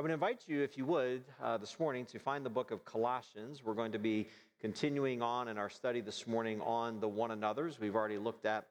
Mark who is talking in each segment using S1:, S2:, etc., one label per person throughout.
S1: I would invite you, if you would, uh, this morning to find the book of Colossians. We're going to be continuing on in our study this morning on the one another's. We've already looked at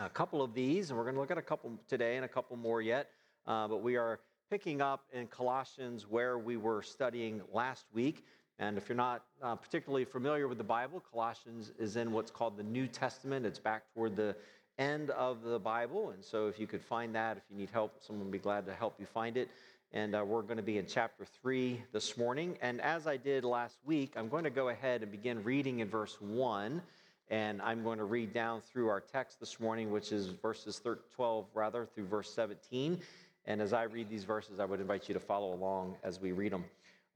S1: a couple of these, and we're going to look at a couple today and a couple more yet. Uh, but we are picking up in Colossians where we were studying last week. And if you're not uh, particularly familiar with the Bible, Colossians is in what's called the New Testament. It's back toward the end of the Bible. And so if you could find that, if you need help, someone would be glad to help you find it. And uh, we're going to be in chapter 3 this morning. And as I did last week, I'm going to go ahead and begin reading in verse 1. And I'm going to read down through our text this morning, which is verses 12, rather, through verse 17. And as I read these verses, I would invite you to follow along as we read them.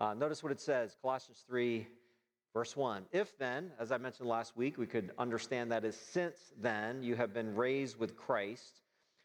S1: Uh, notice what it says Colossians 3, verse 1. If then, as I mentioned last week, we could understand that as since then you have been raised with Christ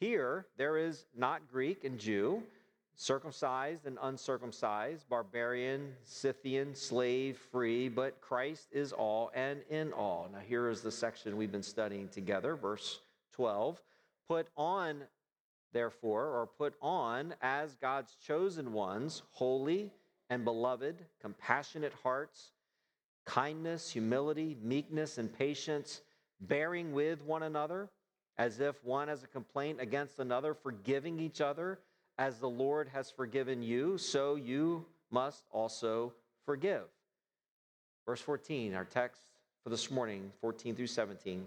S1: here, there is not Greek and Jew, circumcised and uncircumcised, barbarian, Scythian, slave, free, but Christ is all and in all. Now, here is the section we've been studying together, verse 12. Put on, therefore, or put on as God's chosen ones, holy and beloved, compassionate hearts, kindness, humility, meekness, and patience, bearing with one another as if one has a complaint against another, forgiving each other, as the Lord has forgiven you, so you must also forgive. Verse 14, our text for this morning, 14 through 17.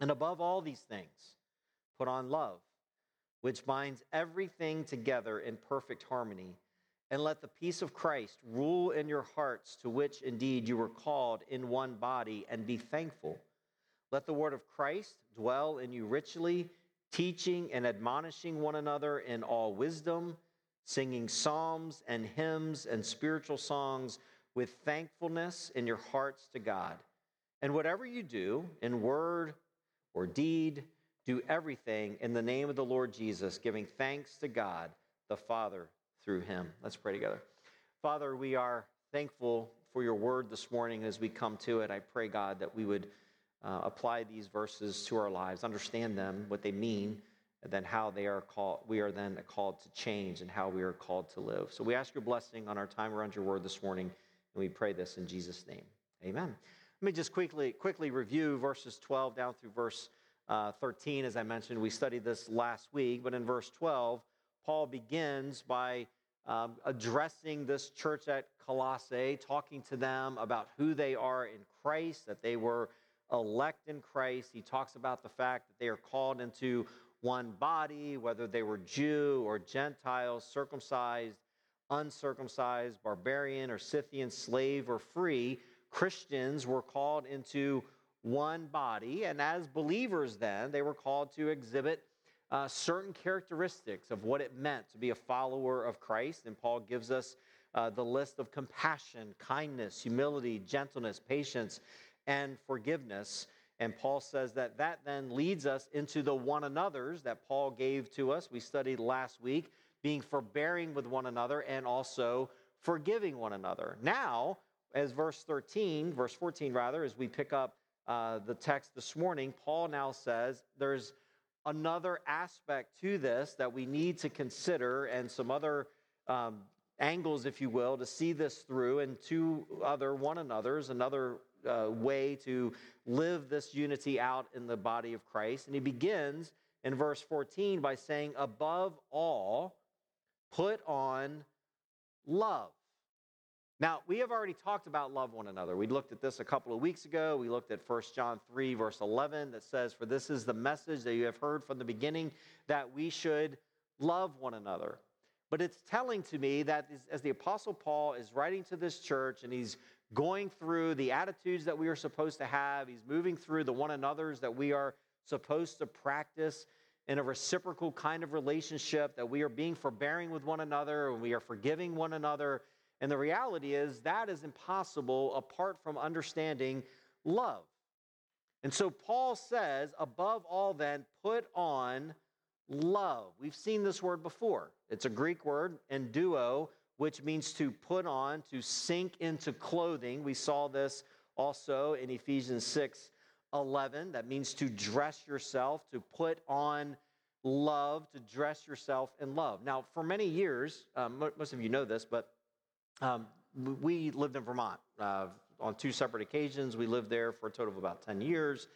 S1: And above all these things, put on love, which binds everything together in perfect harmony. And let the peace of Christ rule in your hearts, to which indeed you were called in one body, and be thankful. Let the word of Christ dwell in you richly, teaching and admonishing one another in all wisdom, singing psalms and hymns and spiritual songs with thankfulness in your hearts to God. And whatever you do, in word or deed, do everything in the name of the Lord Jesus, giving thanks to God the Father through him. Let's pray together. Father, we are thankful for your word this morning as we come to it. I pray, God, that we would uh, apply these verses to our lives, understand them, what they mean, and then how they are called, we are then called to change and how we are called to live. So we ask your blessing on our time around your word this morning, and we pray this in Jesus' name. Amen. Let me just quickly, quickly review verses 12 down through verse uh, 13. As I mentioned, we studied this last week, but in verse 12, Paul begins by um, addressing this church at Colossae, talking to them about who they are in Christ, that they were elect in Christ. He talks about the fact that they are called into one body, whether they were Jew or Gentile, circumcised, uncircumcised, barbarian or Scythian, slave or free. Christians were called into one body. And as believers, then, they were called to exhibit uh, certain characteristics of what it meant to be a follower of Christ. And Paul gives us uh, the list of compassion, kindness, humility, gentleness, patience, and forgiveness. And Paul says that that then leads us into the one another's that Paul gave to us. We studied last week, being forbearing with one another and also forgiving one another. Now, as verse 13, verse 14 rather, as we pick up uh, the text this morning, Paul now says there's another aspect to this that we need to consider and some other um, angles, if you will, to see this through, and two other one another's, another way to live this unity out in the body of Christ. And he begins in verse 14 by saying, Above all, put on love. Now, we have already talked about love one another. We looked at this a couple of weeks ago. We looked at 1 John 3, verse 11, that says, For this is the message that you have heard from the beginning, that we should love one another. But it's telling to me that as the Apostle Paul is writing to this church and he's going through the attitudes that we are supposed to have, he's moving through the one another's that we are supposed to practice in a reciprocal kind of relationship, that we are being forbearing with one another and we are forgiving one another. And the reality is that is impossible apart from understanding love. And so Paul says, above all, then, put on love. We've seen this word before. It's a Greek word, enduo, which means to put on, to sink into clothing. We saw this also in Ephesians 6 11. That means to dress yourself, to put on love, to dress yourself in love. Now, for many years, um, most of you know this, but um, we lived in Vermont uh, on two separate occasions. We lived there for a total of about 10 years.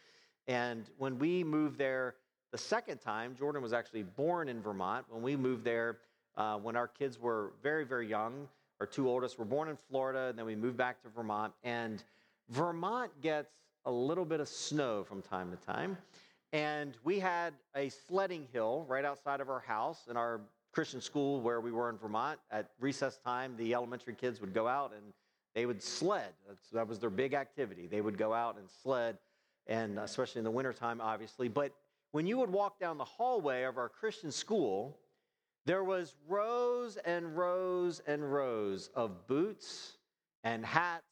S1: And when we moved there the second time, Jordan was actually born in Vermont. When we moved there, uh, when our kids were very, very young, our two oldest were born in Florida, and then we moved back to Vermont. And Vermont gets a little bit of snow from time to time. And we had a sledding hill right outside of our house in our Christian school where we were in Vermont. At recess time, the elementary kids would go out and they would sled. That was their big activity. They would go out and sled, and especially in the wintertime, obviously. But when you would walk down the hallway of our Christian school, there was rows and rows and rows of boots and hats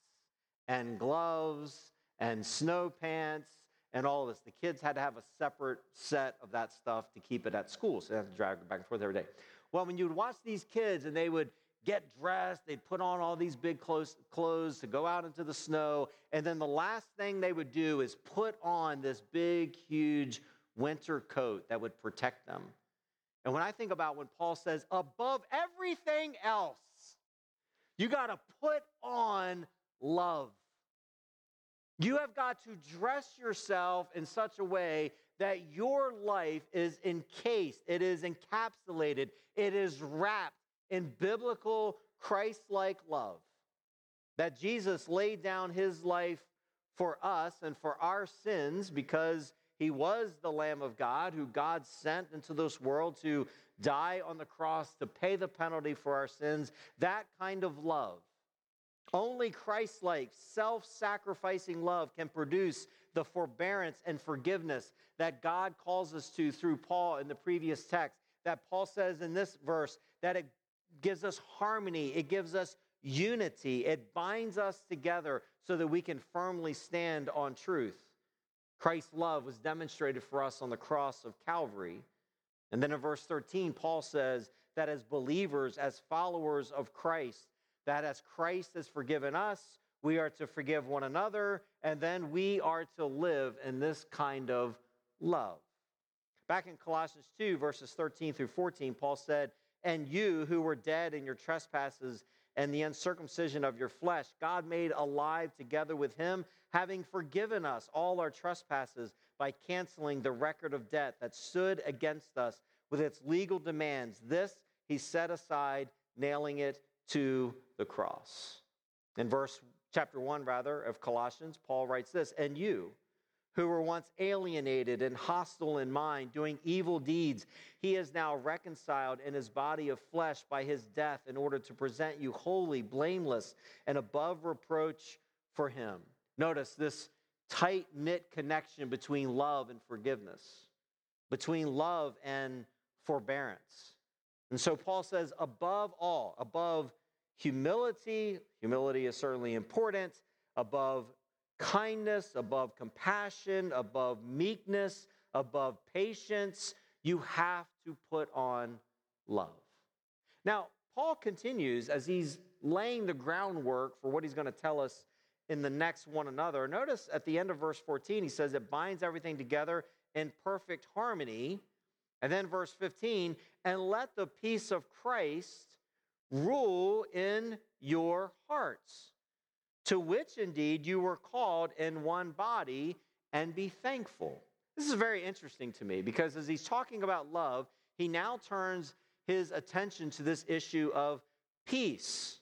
S1: and gloves and snow pants and all this. The kids had to have a separate set of that stuff to keep it at school, so they had to drag it back and forth every day. Well, when you would watch these kids and they would get dressed, they'd put on all these big clothes, clothes to go out into the snow, and then the last thing they would do is put on this big, huge winter coat that would protect them. And when I think about when Paul says, above everything else, you got to put on love. You have got to dress yourself in such a way that your life is encased, it is encapsulated, it is wrapped in biblical Christ like love. That Jesus laid down his life for us and for our sins because he was the Lamb of God who God sent into this world to die on the cross to pay the penalty for our sins. That kind of love only Christ like, self sacrificing love can produce the forbearance and forgiveness that God calls us to through Paul in the previous text. That Paul says in this verse that it gives us harmony, it gives us unity, it binds us together so that we can firmly stand on truth. Christ's love was demonstrated for us on the cross of Calvary. And then in verse 13, Paul says that as believers, as followers of Christ, that as Christ has forgiven us, we are to forgive one another, and then we are to live in this kind of love. Back in Colossians 2, verses 13 through 14, Paul said, And you who were dead in your trespasses and the uncircumcision of your flesh, God made alive together with him, having forgiven us all our trespasses by canceling the record of debt that stood against us with its legal demands. This he set aside, nailing it to the cross. In verse chapter 1 rather of Colossians, Paul writes this, "And you who were once alienated and hostile in mind, doing evil deeds, he is now reconciled in his body of flesh by his death in order to present you holy, blameless, and above reproach for him." Notice this tight knit connection between love and forgiveness, between love and forbearance. And so Paul says, above all, above humility, humility is certainly important, above kindness, above compassion, above meekness, above patience, you have to put on love. Now, Paul continues as he's laying the groundwork for what he's going to tell us in the next one another. Notice at the end of verse 14, he says it binds everything together in perfect harmony. And then verse 15, and let the peace of Christ rule in your hearts, to which indeed you were called in one body, and be thankful. This is very interesting to me because as he's talking about love, he now turns his attention to this issue of peace.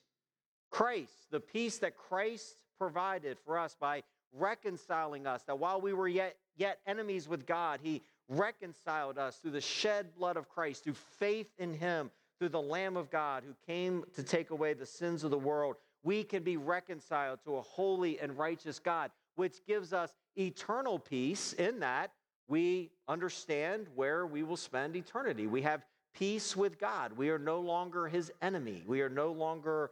S1: Christ, the peace that Christ provided for us by reconciling us, that while we were yet, yet enemies with God, He reconciled us through the shed blood of Christ, through faith in Him, through the Lamb of God who came to take away the sins of the world. We can be reconciled to a holy and righteous God, which gives us eternal peace in that we understand where we will spend eternity. We have peace with God. We are no longer His enemy. We are no longer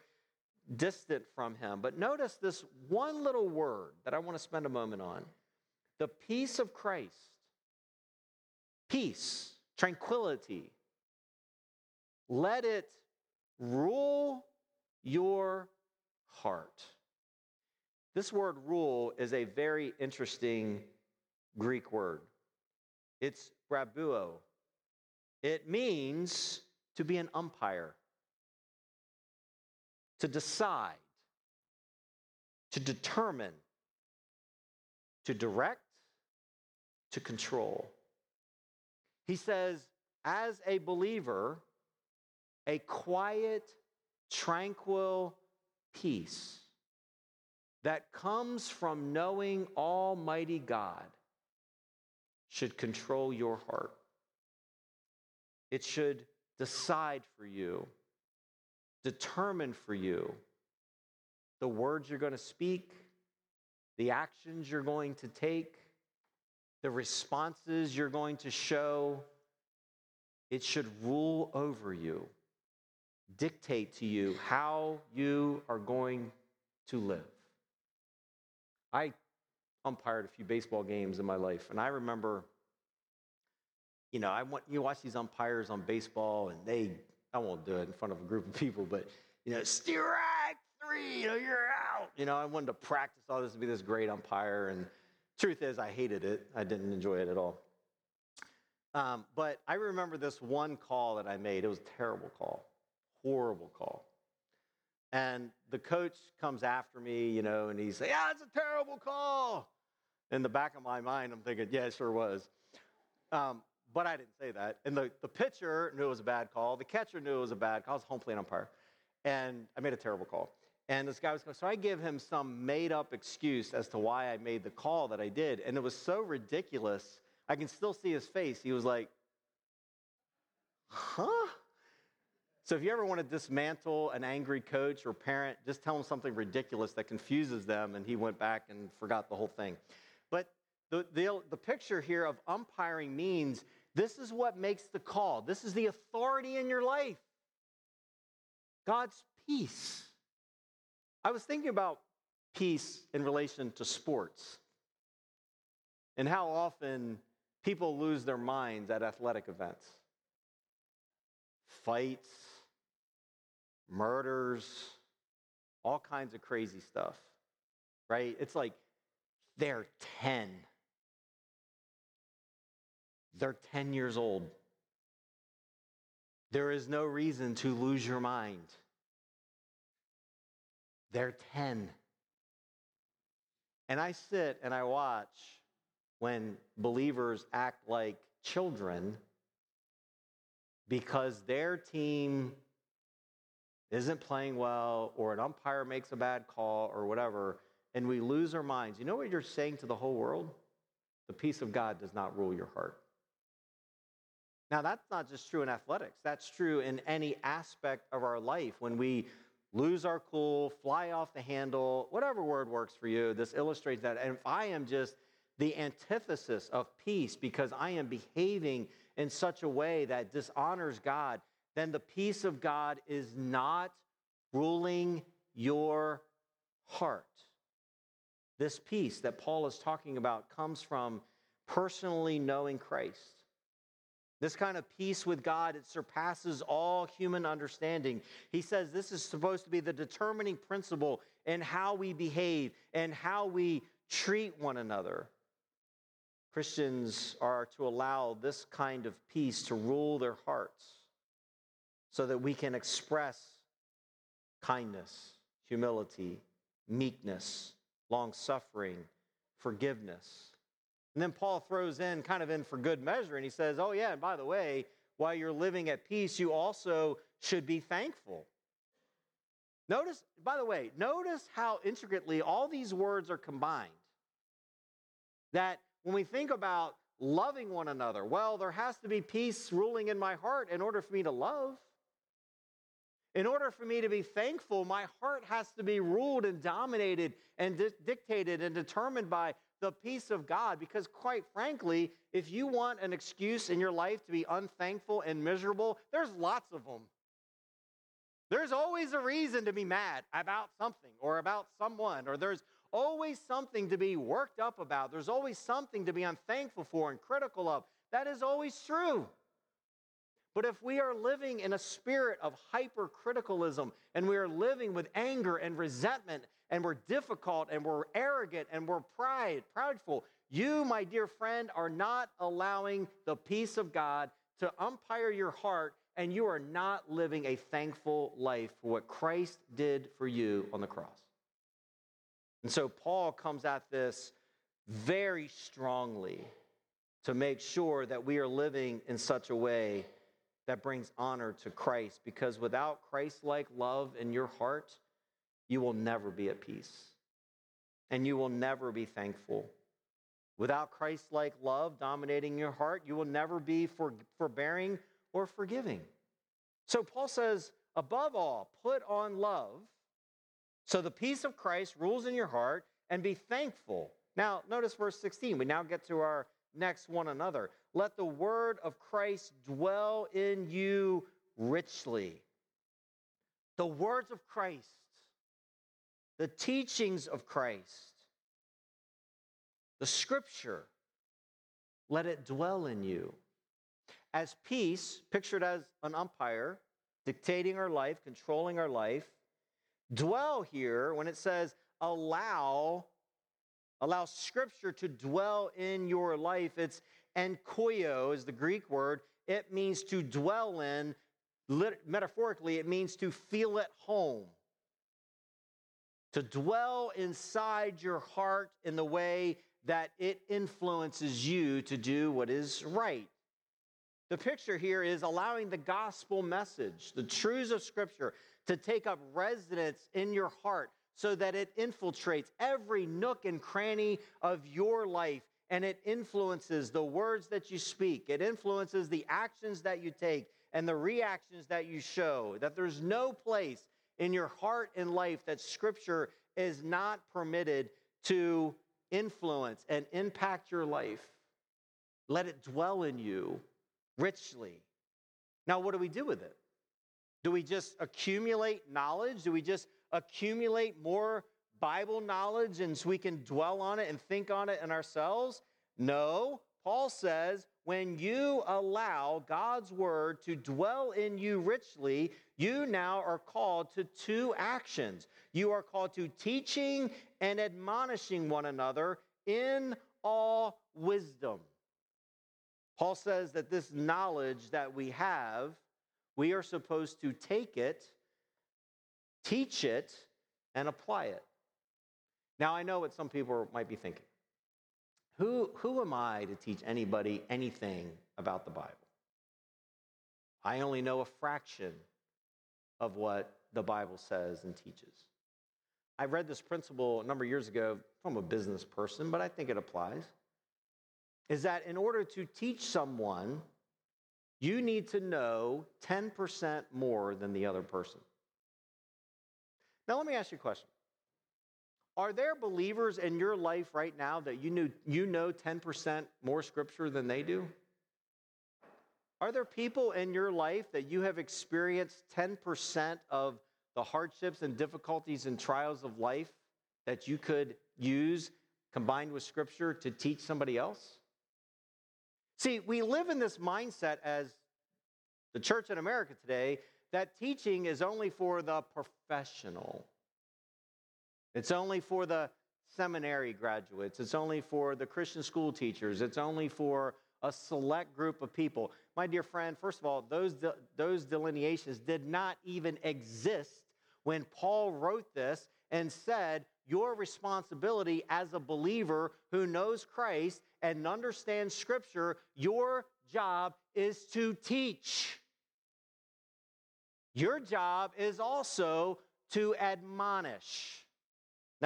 S1: distant from him. But notice this one little word that I want to spend a moment on the peace of Christ. Peace, tranquility. Let it rule your heart. This word rule is a very interesting Greek word. It's brabeuo. It means to be an umpire to decide, to determine, to direct, to control. He says, as a believer, a quiet, tranquil peace that comes from knowing Almighty God should control your heart. It should decide for you determine for you the words you're going to speak, the actions you're going to take, the responses you're going to show. It should rule over you, dictate to you how you are going to live. I umpired a few baseball games in my life, and I remember, you know, I want you watch these umpires on baseball, and they I won't do it in front of a group of people, but you know, strike three, you know, you're out. You know, I wanted to practice all this to be this great umpire, and truth is, I hated it. I didn't enjoy it at all. Um, but I remember this one call that I made. It was a terrible call, horrible call. And the coach comes after me, you know, and he's like, "Yeah, it's a terrible call." In the back of my mind, I'm thinking, "Yeah, it sure was." Um, but I didn't say that. And the, the pitcher knew it was a bad call. The catcher knew it was a bad call. I was home plate umpire. And I made a terrible call. And this guy was going, so I give him some made up excuse as to why I made the call that I did. And it was so ridiculous. I can still see his face. He was like, huh? So if you ever want to dismantle an angry coach or parent, just tell them something ridiculous that confuses them. And he went back and forgot the whole thing. But the, the, the picture here of umpiring means this is what makes the call. This is the authority in your life. God's peace. I was thinking about peace in relation to sports and how often people lose their minds at athletic events. Fights, murders, all kinds of crazy stuff, right? It's like they're 10 they're 10 years old. There is no reason to lose your mind. They're 10. And I sit and I watch when believers act like children because their team isn't playing well or an umpire makes a bad call or whatever, and we lose our minds. You know what you're saying to the whole world? The peace of God does not rule your heart. Now, that's not just true in athletics, that's true in any aspect of our life. When we lose our cool, fly off the handle, whatever word works for you, this illustrates that. And if I am just the antithesis of peace because I am behaving in such a way that dishonors God, then the peace of God is not ruling your heart. This peace that Paul is talking about comes from personally knowing Christ. This kind of peace with God, it surpasses all human understanding. He says this is supposed to be the determining principle in how we behave and how we treat one another. Christians are to allow this kind of peace to rule their hearts so that we can express kindness, humility, meekness, long suffering, forgiveness. And then Paul throws in, kind of in for good measure, and he says, Oh, yeah, and by the way, while you're living at peace, you also should be thankful. Notice, by the way, notice how intricately all these words are combined. That when we think about loving one another, well, there has to be peace ruling in my heart in order for me to love. In order for me to be thankful, my heart has to be ruled and dominated and di- dictated and determined by the peace of God. Because, quite frankly, if you want an excuse in your life to be unthankful and miserable, there's lots of them. There's always a reason to be mad about something or about someone, or there's always something to be worked up about. There's always something to be unthankful for and critical of. That is always true. But if we are living in a spirit of hypercriticalism and we are living with anger and resentment and we're difficult and we're arrogant and we're pride, proudful, you, my dear friend, are not allowing the peace of God to umpire your heart and you are not living a thankful life for what Christ did for you on the cross. And so Paul comes at this very strongly to make sure that we are living in such a way that brings honor to Christ because without Christ like love in your heart, you will never be at peace and you will never be thankful. Without Christ like love dominating your heart, you will never be for, forbearing or forgiving. So Paul says, above all, put on love. So the peace of Christ rules in your heart and be thankful. Now, notice verse 16. We now get to our next one another. Let the word of Christ dwell in you richly. The words of Christ, the teachings of Christ, the scripture, let it dwell in you. As peace, pictured as an umpire, dictating our life, controlling our life, dwell here when it says allow allow scripture to dwell in your life. It's enoikeo is the greek word. It means to dwell in. Metaphorically it means to feel at home to dwell inside your heart in the way that it influences you to do what is right the picture here is allowing the gospel message, the truths of Scripture, to take up residence in your heart so that it infiltrates every nook and cranny of your life and it influences the words that you speak. It influences the actions that you take and the reactions that you show. That there's no place in your heart and life that Scripture is not permitted to influence and impact your life. Let it dwell in you richly. Now, what do we do with it? Do we just accumulate knowledge? Do we just accumulate more Bible knowledge and so we can dwell on it and think on it in ourselves? No. Paul says, when you allow God's word to dwell in you richly, you now are called to two actions. You are called to teaching and admonishing one another in all wisdom. Paul says that this knowledge that we have, we are supposed to take it, teach it, and apply it. Now, I know what some people might be thinking. Who, who am I to teach anybody anything about the Bible? I only know a fraction of what the Bible says and teaches. I read this principle a number of years ago from a business person, but I think it applies is that in order to teach someone, you need to know 10% more than the other person. Now, let me ask you a question. Are there believers in your life right now that you, knew, you know 10% more scripture than they do? Are there people in your life that you have experienced 10% of the hardships and difficulties and trials of life that you could use combined with scripture to teach somebody else? See, we live in this mindset as the church in America today that teaching is only for the professional. It's only for the seminary graduates. It's only for the Christian school teachers. It's only for a select group of people. My dear friend, first of all, those, de- those delineations did not even exist when Paul wrote this and said, Your responsibility as a believer who knows Christ and understands Scripture, your job is to teach. Your job is also to admonish.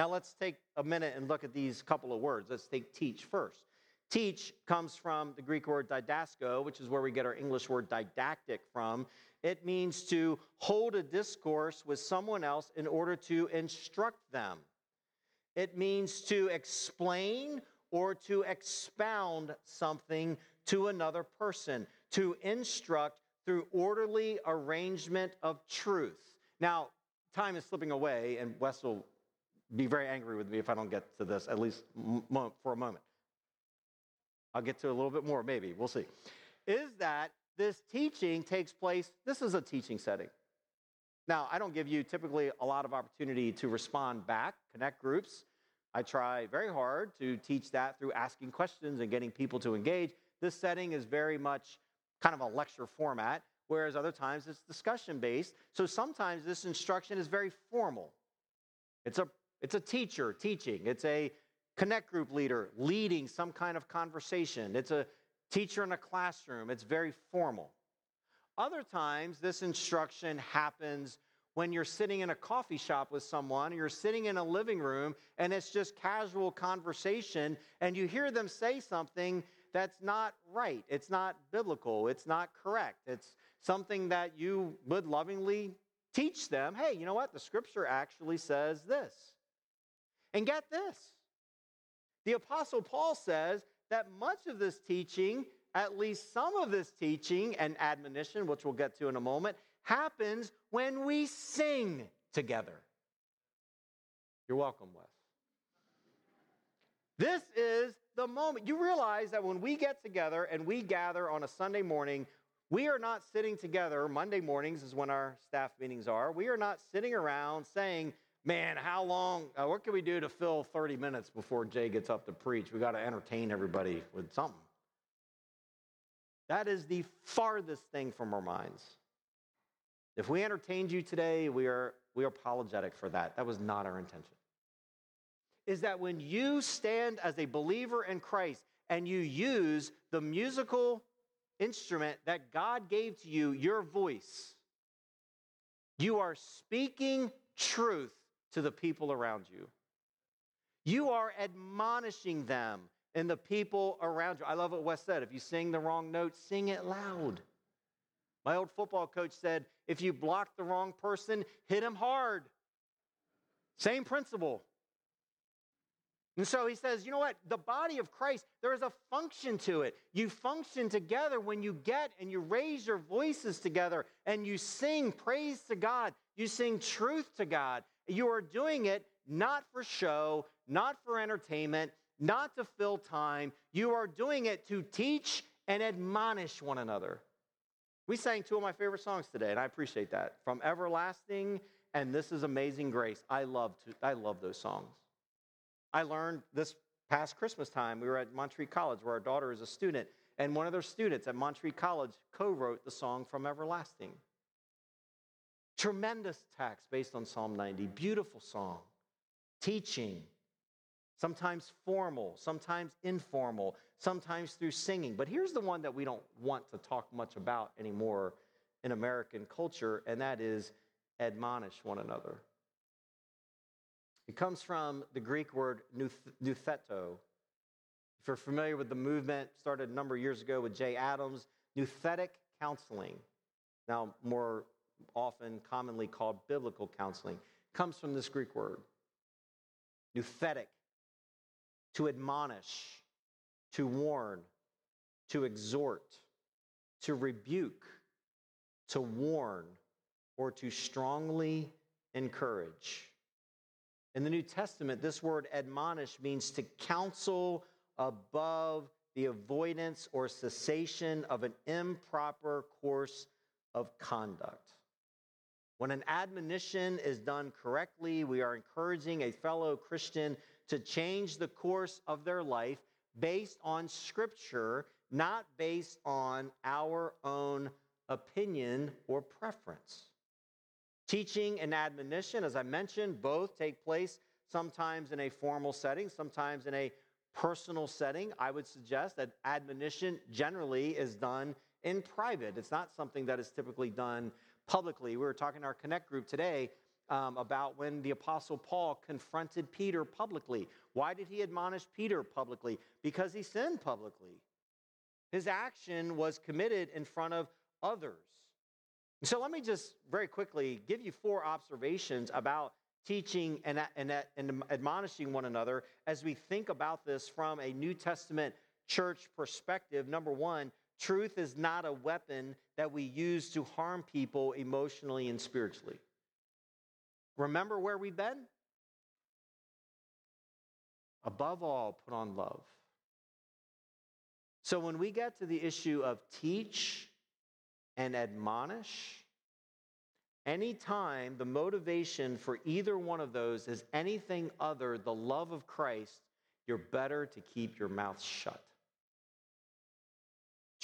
S1: Now let's take a minute and look at these couple of words. Let's take teach first. Teach comes from the Greek word didasko, which is where we get our English word didactic from. It means to hold a discourse with someone else in order to instruct them. It means to explain or to expound something to another person, to instruct through orderly arrangement of truth. Now, time is slipping away, and Wes will be very angry with me if I don't get to this, at least for a moment. I'll get to a little bit more, maybe. We'll see. Is that this teaching takes place, this is a teaching setting. Now, I don't give you typically a lot of opportunity to respond back, connect groups. I try very hard to teach that through asking questions and getting people to engage. This setting is very much kind of a lecture format, whereas other times it's discussion based. So sometimes this instruction is very formal. It's a, it's a teacher teaching, it's a connect group leader leading some kind of conversation, it's a teacher in a classroom, it's very formal. Other times, this instruction happens when you're sitting in a coffee shop with someone, you're sitting in a living room, and it's just casual conversation, and you hear them say something that's not right. It's not biblical. It's not correct. It's something that you would lovingly teach them. Hey, you know what? The scripture actually says this. And get this the Apostle Paul says that much of this teaching, at least some of this teaching and admonition, which we'll get to in a moment, happens when we sing together. You're welcome, Wes. This is the moment. You realize that when we get together and we gather on a Sunday morning, we are not sitting together. Monday mornings is when our staff meetings are. We are not sitting around saying, Man, how long? Uh, what can we do to fill 30 minutes before Jay gets up to preach? We got to entertain everybody with something. That is the farthest thing from our minds. If we entertained you today, we are, we are apologetic for that. That was not our intention is that when you stand as a believer in Christ and you use the musical instrument that God gave to you, your voice, you are speaking truth to the people around you. You are admonishing them and the people around you. I love what Wes said. If you sing the wrong note, sing it loud. My old football coach said, if you block the wrong person, hit him hard. Same principle. And so he says, you know what? The body of Christ, there is a function to it. You function together when you get and you raise your voices together and you sing praise to God. You sing truth to God. You are doing it not for show, not for entertainment, not to fill time. You are doing it to teach and admonish one another. We sang two of my favorite songs today, and I appreciate that. From Everlasting and This is Amazing Grace. I love, to, I love those songs. I learned this past Christmas time, we were at Montreat College where our daughter is a student, and one of their students at Montreat College co wrote the song From Everlasting. Tremendous text based on Psalm 90, beautiful song, teaching, sometimes formal, sometimes informal, sometimes through singing. But here's the one that we don't want to talk much about anymore in American culture, and that is admonish one another. It comes from the Greek word noutheteo. If you're familiar with the movement, started a number of years ago with Jay Adams, nouthetic counseling, now more often commonly called biblical counseling, comes from this Greek word. Nouthetic, to admonish, to warn, to exhort, to rebuke, to warn, or to strongly encourage. In the New Testament, this word admonish means to counsel above the avoidance or cessation of an improper course of conduct. When an admonition is done correctly, we are encouraging a fellow Christian to change the course of their life based on Scripture, not based on our own opinion or preference. Teaching and admonition, as I mentioned, both take place sometimes in a formal setting, sometimes in a personal setting. I would suggest that admonition generally is done in private. It's not something that is typically done publicly. We were talking in our Connect group today um, about when the Apostle Paul confronted Peter publicly. Why did he admonish Peter publicly? Because he sinned publicly. His action was committed in front of others. So let me just very quickly give you four observations about teaching and, and, and admonishing one another as we think about this from a New Testament church perspective. Number one, truth is not a weapon that we use to harm people emotionally and spiritually. Remember where we've been? Above all, put on love. So when we get to the issue of teach and admonish, anytime the motivation for either one of those is anything other than the love of Christ, you're better to keep your mouth shut.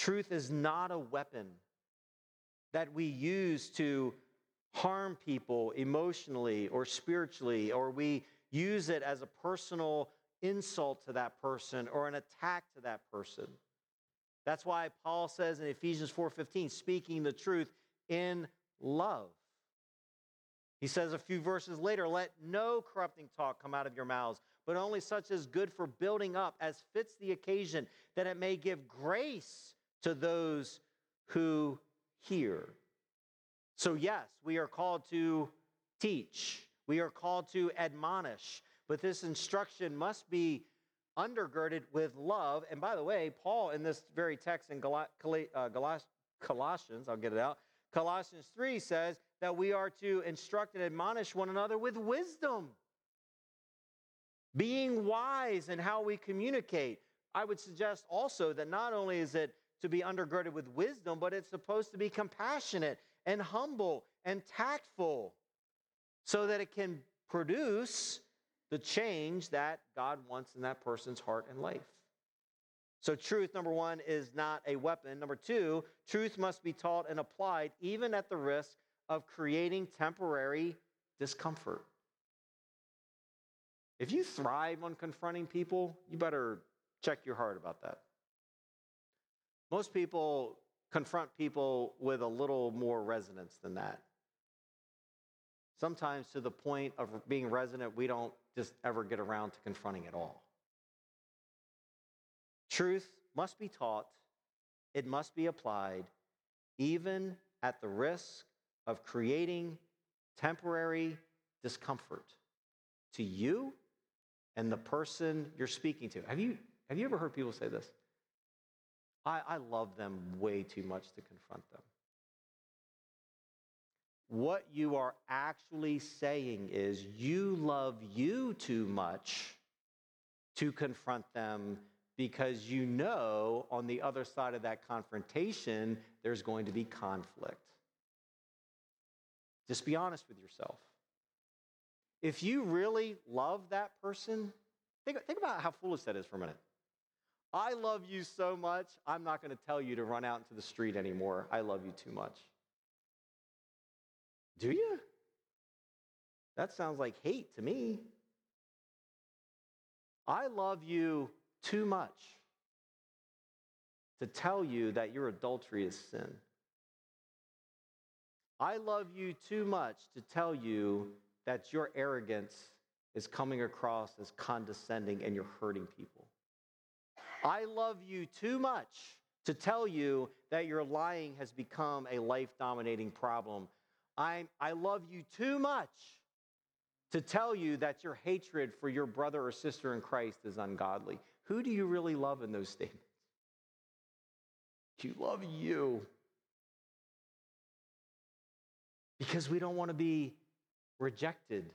S1: Truth is not a weapon that we use to harm people emotionally or spiritually, or we use it as a personal insult to that person or an attack to that person. That's why Paul says in Ephesians 4:15, speaking the truth in love. He says a few verses later, let no corrupting talk come out of your mouths, but only such as good for building up as fits the occasion, that it may give grace to those who hear. So, yes, we are called to teach, we are called to admonish, but this instruction must be undergirded with love. And by the way, Paul, in this very text in Gal- uh, Colossians, I'll get it out, Colossians 3 says that we are to instruct and admonish one another with wisdom, being wise in how we communicate. I would suggest also that not only is it to be undergirded with wisdom, but it's supposed to be compassionate and humble and tactful so that it can produce the change that God wants in that person's heart and life. So, truth, number one, is not a weapon. Number two, truth must be taught and applied even at the risk of creating temporary discomfort. If you thrive on confronting people, you better check your heart about that. Most people confront people with a little more resonance than that. Sometimes to the point of being resonant, we don't just ever get around to confronting at all. Truth must be taught, it must be applied, even at the risk of creating temporary discomfort to you and the person you're speaking to. Have you, have you ever heard people say this? I, I love them way too much to confront them. What you are actually saying is you love you too much to confront them because you know on the other side of that confrontation, there's going to be conflict. Just be honest with yourself. If you really love that person, think, think about how foolish that is for a minute. I love you so much, I'm not going to tell you to run out into the street anymore. I love you too much. Do you? That sounds like hate to me. I love you too much to tell you that your adultery is sin. I love you too much to tell you that your arrogance is coming across as condescending and you're hurting people. I love you too much to tell you that your lying has become a life dominating problem. i I love you too much to tell you that your hatred for your brother or sister in Christ is ungodly. Who do you really love in those statements? You love you. Because we don't want to be rejected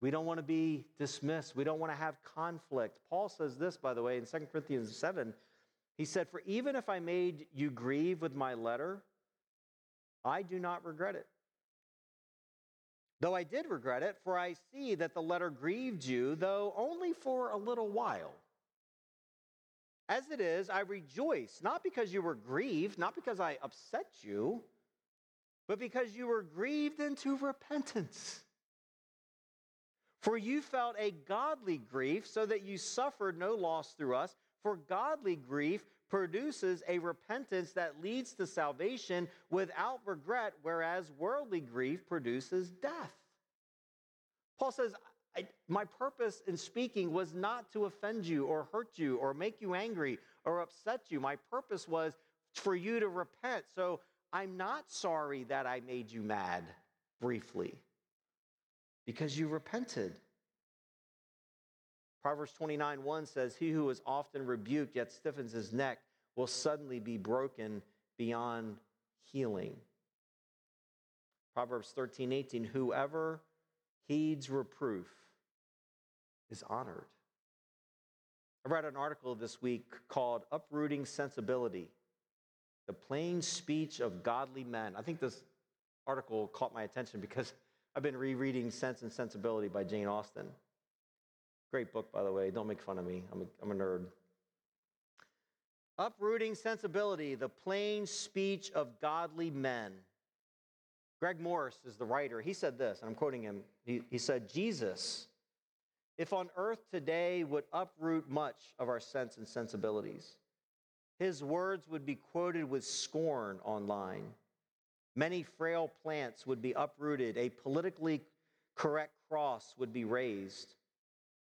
S1: we don't want to be dismissed. We don't want to have conflict. Paul says this, by the way, in 2 Corinthians 7. He said, For even if I made you grieve with my letter, I do not regret it. Though I did regret it, for I see that the letter grieved you, though only for a little while. As it is, I rejoice, not because you were grieved, not because I upset you, but because you were grieved into repentance. For you felt a godly grief, so that you suffered no loss through us. For godly grief produces a repentance that leads to salvation without regret, whereas worldly grief produces death. Paul says, My purpose in speaking was not to offend you or hurt you or make you angry or upset you. My purpose was for you to repent. So I'm not sorry that I made you mad briefly because you repented. Proverbs 29 1 says, He who is often rebuked yet stiffens his neck will suddenly be broken beyond healing. Proverbs 13 18, whoever heeds reproof is honored. I read an article this week called Uprooting Sensibility The Plain Speech of Godly Men. I think this article caught my attention because I've been rereading Sense and Sensibility by Jane Austen. Great book, by the way. Don't make fun of me. I'm a, I'm a nerd. Uprooting sensibility, the plain speech of godly men. Greg Morse is the writer. He said this, and I'm quoting him. He, he said, Jesus, if on earth today would uproot much of our sense and sensibilities, his words would be quoted with scorn online. Many frail plants would be uprooted, a politically correct cross would be raised.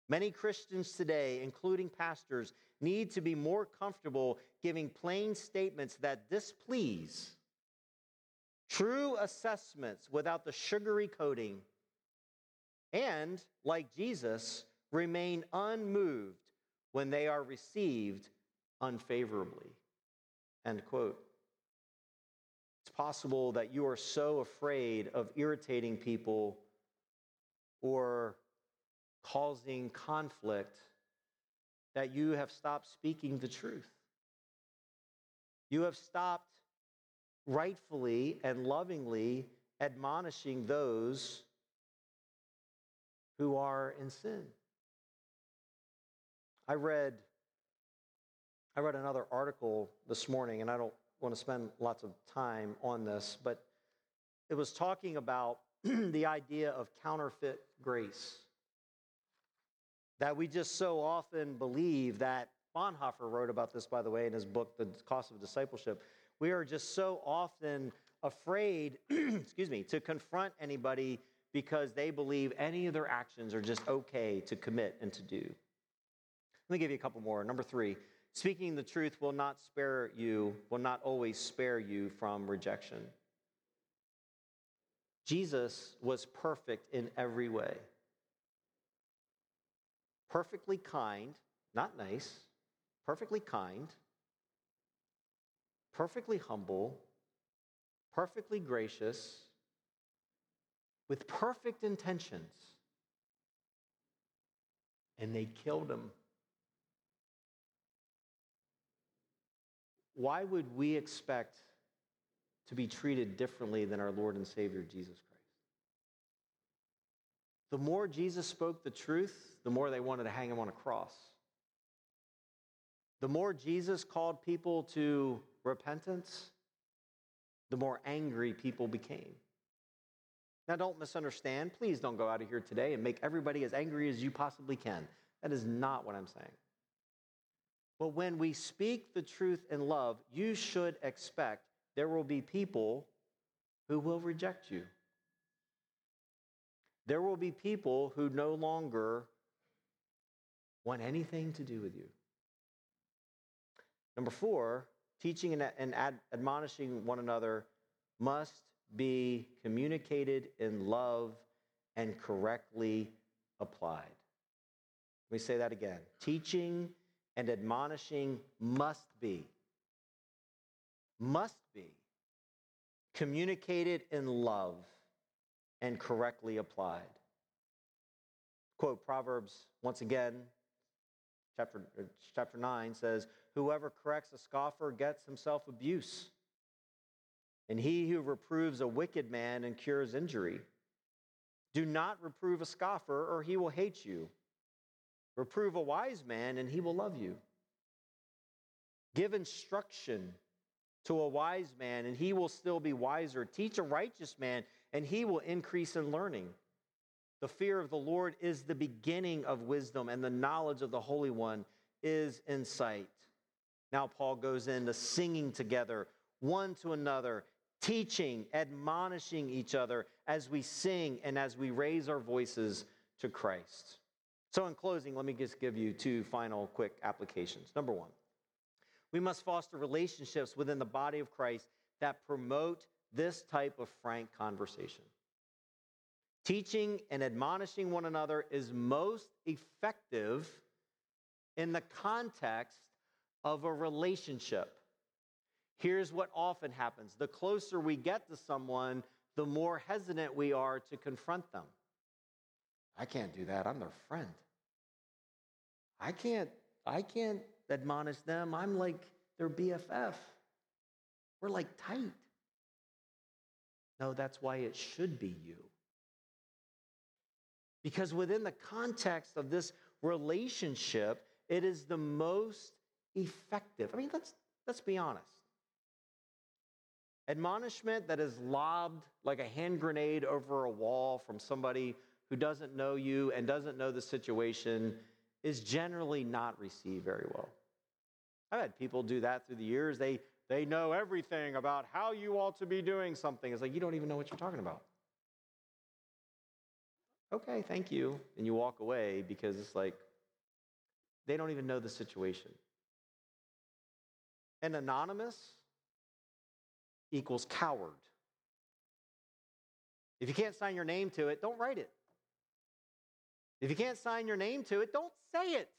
S1: Many Christians today, including pastors, need to be more comfortable giving plain statements that displease, true assessments without the sugary coating, and, like Jesus, remain unmoved when they are received unfavorably. End quote. Possible that you are so afraid of irritating people or causing conflict that you have stopped speaking the truth. You have stopped rightfully and lovingly admonishing those who are in sin. I read I read another article this morning and I don't want to spend lots of time on this, but it was talking about the idea of counterfeit grace that we just so often believe that Bonhoeffer wrote about this, by the way, in his book, The Cost of Discipleship. We are just so often afraid, excuse me, to confront anybody because they believe any of their actions are just okay to commit and to do. Let me give you a couple more. Number three, speaking the truth will not spare you, will not always spare you from rejection. Jesus was perfect in every way perfectly kind, not nice, perfectly kind, perfectly humble, perfectly gracious, with perfect intentions. And they killed him. Why would we expect to be treated differently than our Lord and Savior Jesus Christ? The more Jesus spoke the truth, the more they wanted to hang him on a cross. The more Jesus called people to repentance, the more angry people became. Now, don't misunderstand. Please don't go out of here today and make everybody as angry as you possibly can. That is not what I'm saying. But when we speak the truth in love, you should expect there will be people who will reject you. There will be people who no longer want anything to do with you. Number four, teaching and, and ad, admonishing one another must be communicated in love and correctly applied. Let me say that again. Teaching and admonishing must be, must be communicated in love and correctly applied. Quote Proverbs once again, chapter, uh, chapter 9 says, Whoever corrects a scoffer gets himself abuse, and he who reproves a wicked man and cures injury. Do not reprove a scoffer, or he will hate you. Reprove a wise man, and he will love you. Give instruction to a wise man, and he will still be wiser. Teach a righteous man, and he will increase in learning. The fear of the Lord is the beginning of wisdom, and the knowledge of the Holy One is insight. Now, Paul goes into singing together, one to another, teaching, admonishing each other as we sing and as we raise our voices to Christ. So, in closing, let me just give you two final quick applications. Number one, we must foster relationships within the body of Christ that promote this type of frank conversation. Teaching and admonishing one another is most effective in the context of a relationship. Here's what often happens the closer we get to someone, the more hesitant we are to confront them. I can't do that. I'm their friend. I can't I can't admonish them. I'm like their BFF. We're like tight. No, that's why it should be you. Because within the context of this relationship, it is the most effective. I mean, let's, let's be honest. Admonishment that is lobbed like a hand grenade over a wall from somebody who doesn't know you and doesn't know the situation is generally not received very well. I've had people do that through the years. They, they know everything about how you ought to be doing something. It's like, you don't even know what you're talking about. Okay, thank you. And you walk away because it's like, they don't even know the situation. And anonymous equals coward. If you can't sign your name to it, don't write it. If you can't sign your name to it, don't say it.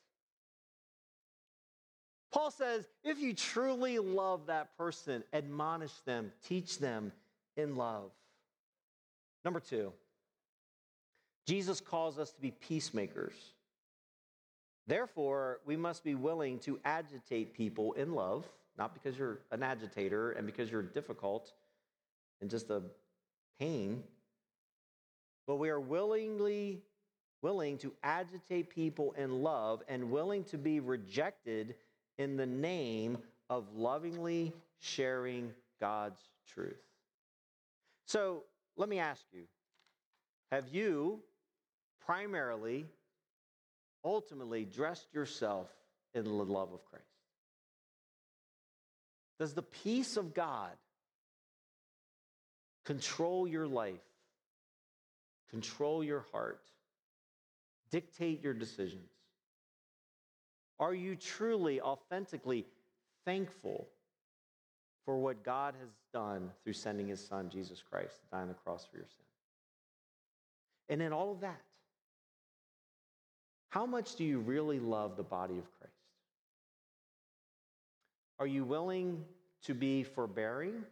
S1: Paul says, if you truly love that person, admonish them, teach them in love. Number two, Jesus calls us to be peacemakers. Therefore, we must be willing to agitate people in love, not because you're an agitator and because you're difficult and just a pain, but we are willingly willing to agitate people in love and willing to be rejected in the name of lovingly sharing God's truth. So let me ask you have you primarily, ultimately dressed yourself in the love of Christ? Does the peace of God control your life, control your heart, dictate your decisions? Are you truly, authentically thankful for what God has done through sending his son, Jesus Christ, to die on the cross for your sin? And in all of that, how much do you really love the body of Christ? Are you willing to be forbearing?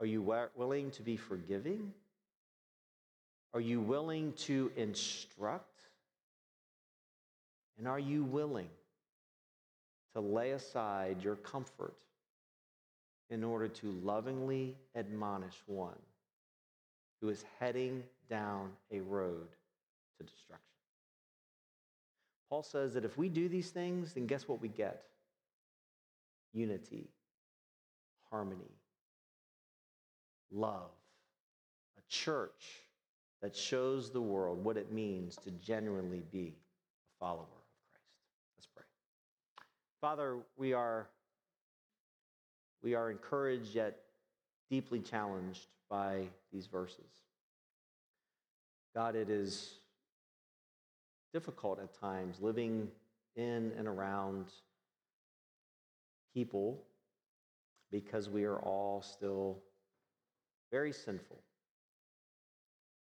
S1: Are you willing to be forgiving? Are you willing to instruct? And are you willing to lay aside your comfort in order to lovingly admonish one who is heading down a road to destruction? Paul says that if we do these things, then guess what we get? Unity, harmony, love, a church that shows the world what it means to genuinely be a follower of Christ. Let's pray. Father, we are, we are encouraged yet deeply challenged by these verses. God, it is difficult at times living in and around people because we are all still very sinful.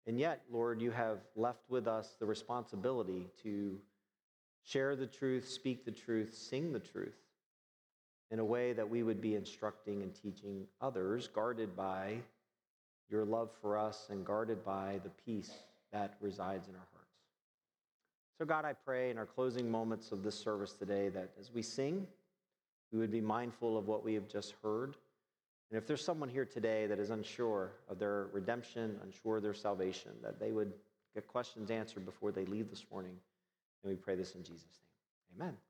S1: And yet, Lord, you have left with us the responsibility to share the truth, speak the truth, sing the truth in a way that we would be instructing and teaching others, guarded by your love for us and guarded by the peace that resides in our hearts. So, God, I pray in our closing moments of this service today that as we sing, we would be mindful of what we have just heard. And if there's someone here today that is unsure of their redemption, unsure of their salvation, that they would get questions answered before they leave this morning. And we pray this in Jesus' name. Amen.